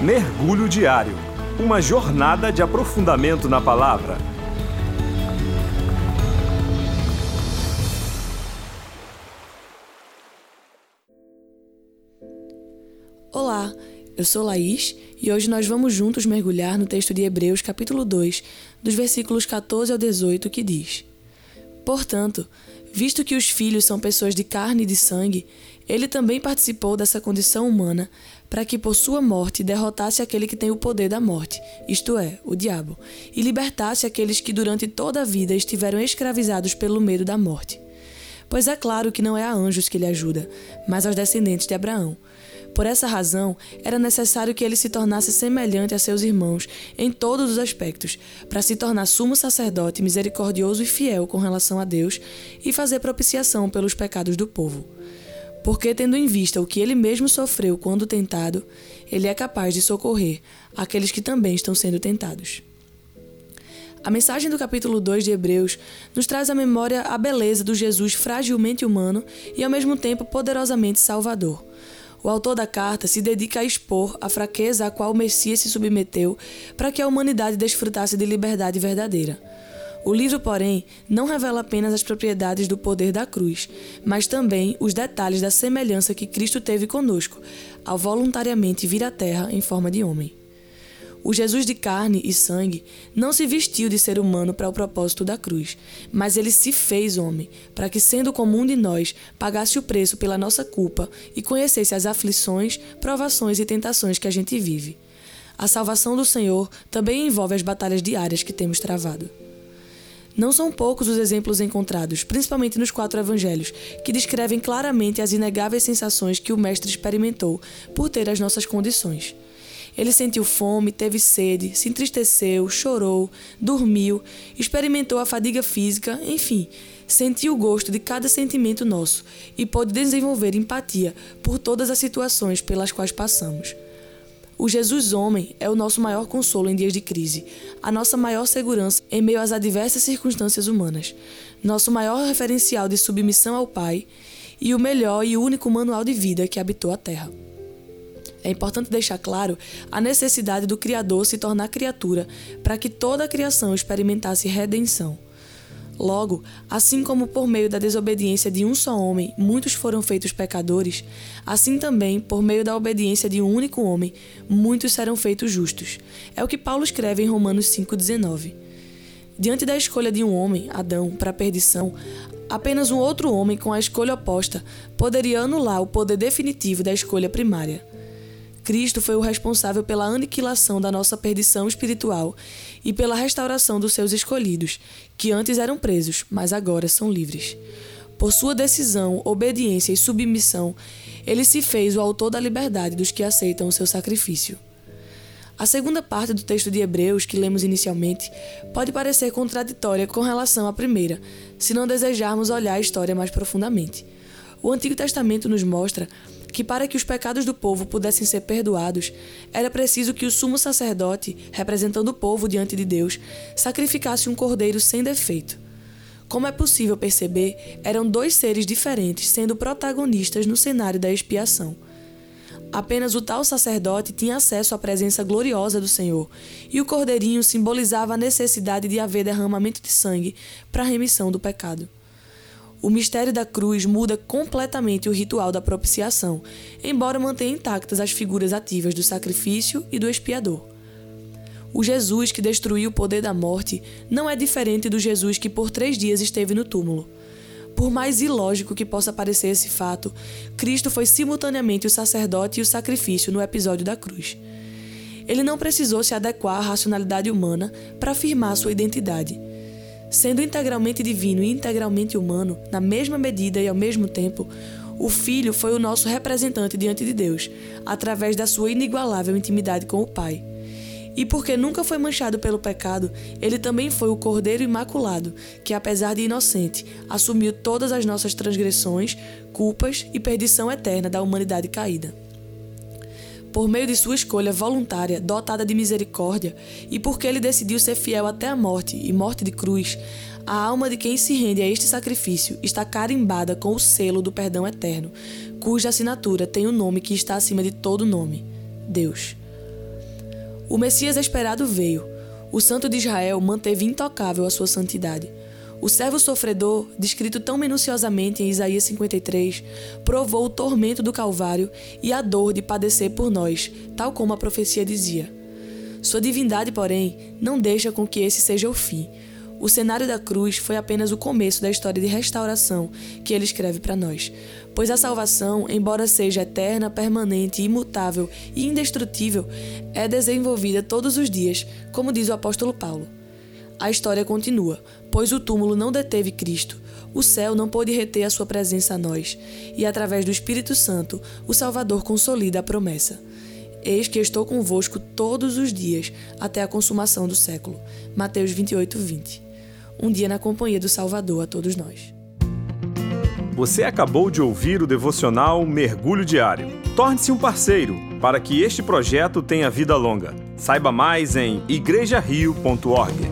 Mergulho Diário Uma jornada de aprofundamento na palavra. Olá, eu sou Laís e hoje nós vamos juntos mergulhar no texto de Hebreus, capítulo 2, dos versículos 14 ao 18, que diz: Portanto, visto que os filhos são pessoas de carne e de sangue, ele também participou dessa condição humana para que por sua morte derrotasse aquele que tem o poder da morte, isto é, o diabo, e libertasse aqueles que durante toda a vida estiveram escravizados pelo medo da morte. Pois é claro que não é a anjos que ele ajuda, mas aos descendentes de Abraão. Por essa razão, era necessário que ele se tornasse semelhante a seus irmãos em todos os aspectos, para se tornar sumo sacerdote misericordioso e fiel com relação a Deus e fazer propiciação pelos pecados do povo porque, tendo em vista o que ele mesmo sofreu quando tentado, ele é capaz de socorrer aqueles que também estão sendo tentados. A mensagem do capítulo 2 de Hebreus nos traz à memória a beleza do Jesus fragilmente humano e ao mesmo tempo poderosamente salvador. O autor da carta se dedica a expor a fraqueza a qual o Messias se submeteu para que a humanidade desfrutasse de liberdade verdadeira. O livro, porém, não revela apenas as propriedades do poder da cruz, mas também os detalhes da semelhança que Cristo teve conosco, ao voluntariamente vir à terra em forma de homem. O Jesus de carne e sangue não se vestiu de ser humano para o propósito da cruz, mas ele se fez homem, para que, sendo comum de nós, pagasse o preço pela nossa culpa e conhecesse as aflições, provações e tentações que a gente vive. A salvação do Senhor também envolve as batalhas diárias que temos travado. Não são poucos os exemplos encontrados, principalmente nos quatro evangelhos, que descrevem claramente as inegáveis sensações que o Mestre experimentou por ter as nossas condições. Ele sentiu fome, teve sede, se entristeceu, chorou, dormiu, experimentou a fadiga física, enfim, sentiu o gosto de cada sentimento nosso e pôde desenvolver empatia por todas as situações pelas quais passamos. O Jesus homem é o nosso maior consolo em dias de crise, a nossa maior segurança em meio às adversas circunstâncias humanas, nosso maior referencial de submissão ao Pai e o melhor e único manual de vida que habitou a Terra. É importante deixar claro a necessidade do Criador se tornar criatura para que toda a criação experimentasse redenção. Logo, assim como por meio da desobediência de um só homem muitos foram feitos pecadores, assim também, por meio da obediência de um único homem, muitos serão feitos justos. É o que Paulo escreve em Romanos 5,19. Diante da escolha de um homem, Adão, para a perdição, apenas um outro homem com a escolha oposta poderia anular o poder definitivo da escolha primária. Cristo foi o responsável pela aniquilação da nossa perdição espiritual e pela restauração dos seus escolhidos, que antes eram presos, mas agora são livres. Por sua decisão, obediência e submissão, ele se fez o autor da liberdade dos que aceitam o seu sacrifício. A segunda parte do texto de Hebreus, que lemos inicialmente, pode parecer contraditória com relação à primeira, se não desejarmos olhar a história mais profundamente. O Antigo Testamento nos mostra que para que os pecados do povo pudessem ser perdoados, era preciso que o sumo sacerdote, representando o povo diante de Deus, sacrificasse um cordeiro sem defeito. Como é possível perceber, eram dois seres diferentes sendo protagonistas no cenário da expiação. Apenas o tal sacerdote tinha acesso à presença gloriosa do Senhor, e o cordeirinho simbolizava a necessidade de haver derramamento de sangue para a remissão do pecado. O mistério da cruz muda completamente o ritual da propiciação, embora mantenha intactas as figuras ativas do sacrifício e do expiador. O Jesus que destruiu o poder da morte não é diferente do Jesus que por três dias esteve no túmulo. Por mais ilógico que possa parecer esse fato, Cristo foi simultaneamente o sacerdote e o sacrifício no episódio da cruz. Ele não precisou se adequar à racionalidade humana para afirmar sua identidade. Sendo integralmente divino e integralmente humano, na mesma medida e ao mesmo tempo, o Filho foi o nosso representante diante de Deus, através da sua inigualável intimidade com o Pai. E porque nunca foi manchado pelo pecado, ele também foi o Cordeiro Imaculado, que, apesar de inocente, assumiu todas as nossas transgressões, culpas e perdição eterna da humanidade caída por meio de sua escolha voluntária, dotada de misericórdia, e porque ele decidiu ser fiel até a morte e morte de cruz, a alma de quem se rende a este sacrifício está carimbada com o selo do perdão eterno, cuja assinatura tem o um nome que está acima de todo nome: Deus. O Messias esperado veio. O Santo de Israel manteve intocável a sua santidade. O servo sofredor, descrito tão minuciosamente em Isaías 53, provou o tormento do Calvário e a dor de padecer por nós, tal como a profecia dizia. Sua divindade, porém, não deixa com que esse seja o fim. O cenário da cruz foi apenas o começo da história de restauração que ele escreve para nós, pois a salvação, embora seja eterna, permanente, imutável e indestrutível, é desenvolvida todos os dias, como diz o apóstolo Paulo. A história continua, pois o túmulo não deteve Cristo, o céu não pôde reter a sua presença a nós, e através do Espírito Santo, o Salvador consolida a promessa. Eis que estou convosco todos os dias, até a consumação do século. Mateus 28, 20. Um dia na companhia do Salvador a todos nós. Você acabou de ouvir o devocional Mergulho Diário. Torne-se um parceiro para que este projeto tenha vida longa. Saiba mais em igrejario.org.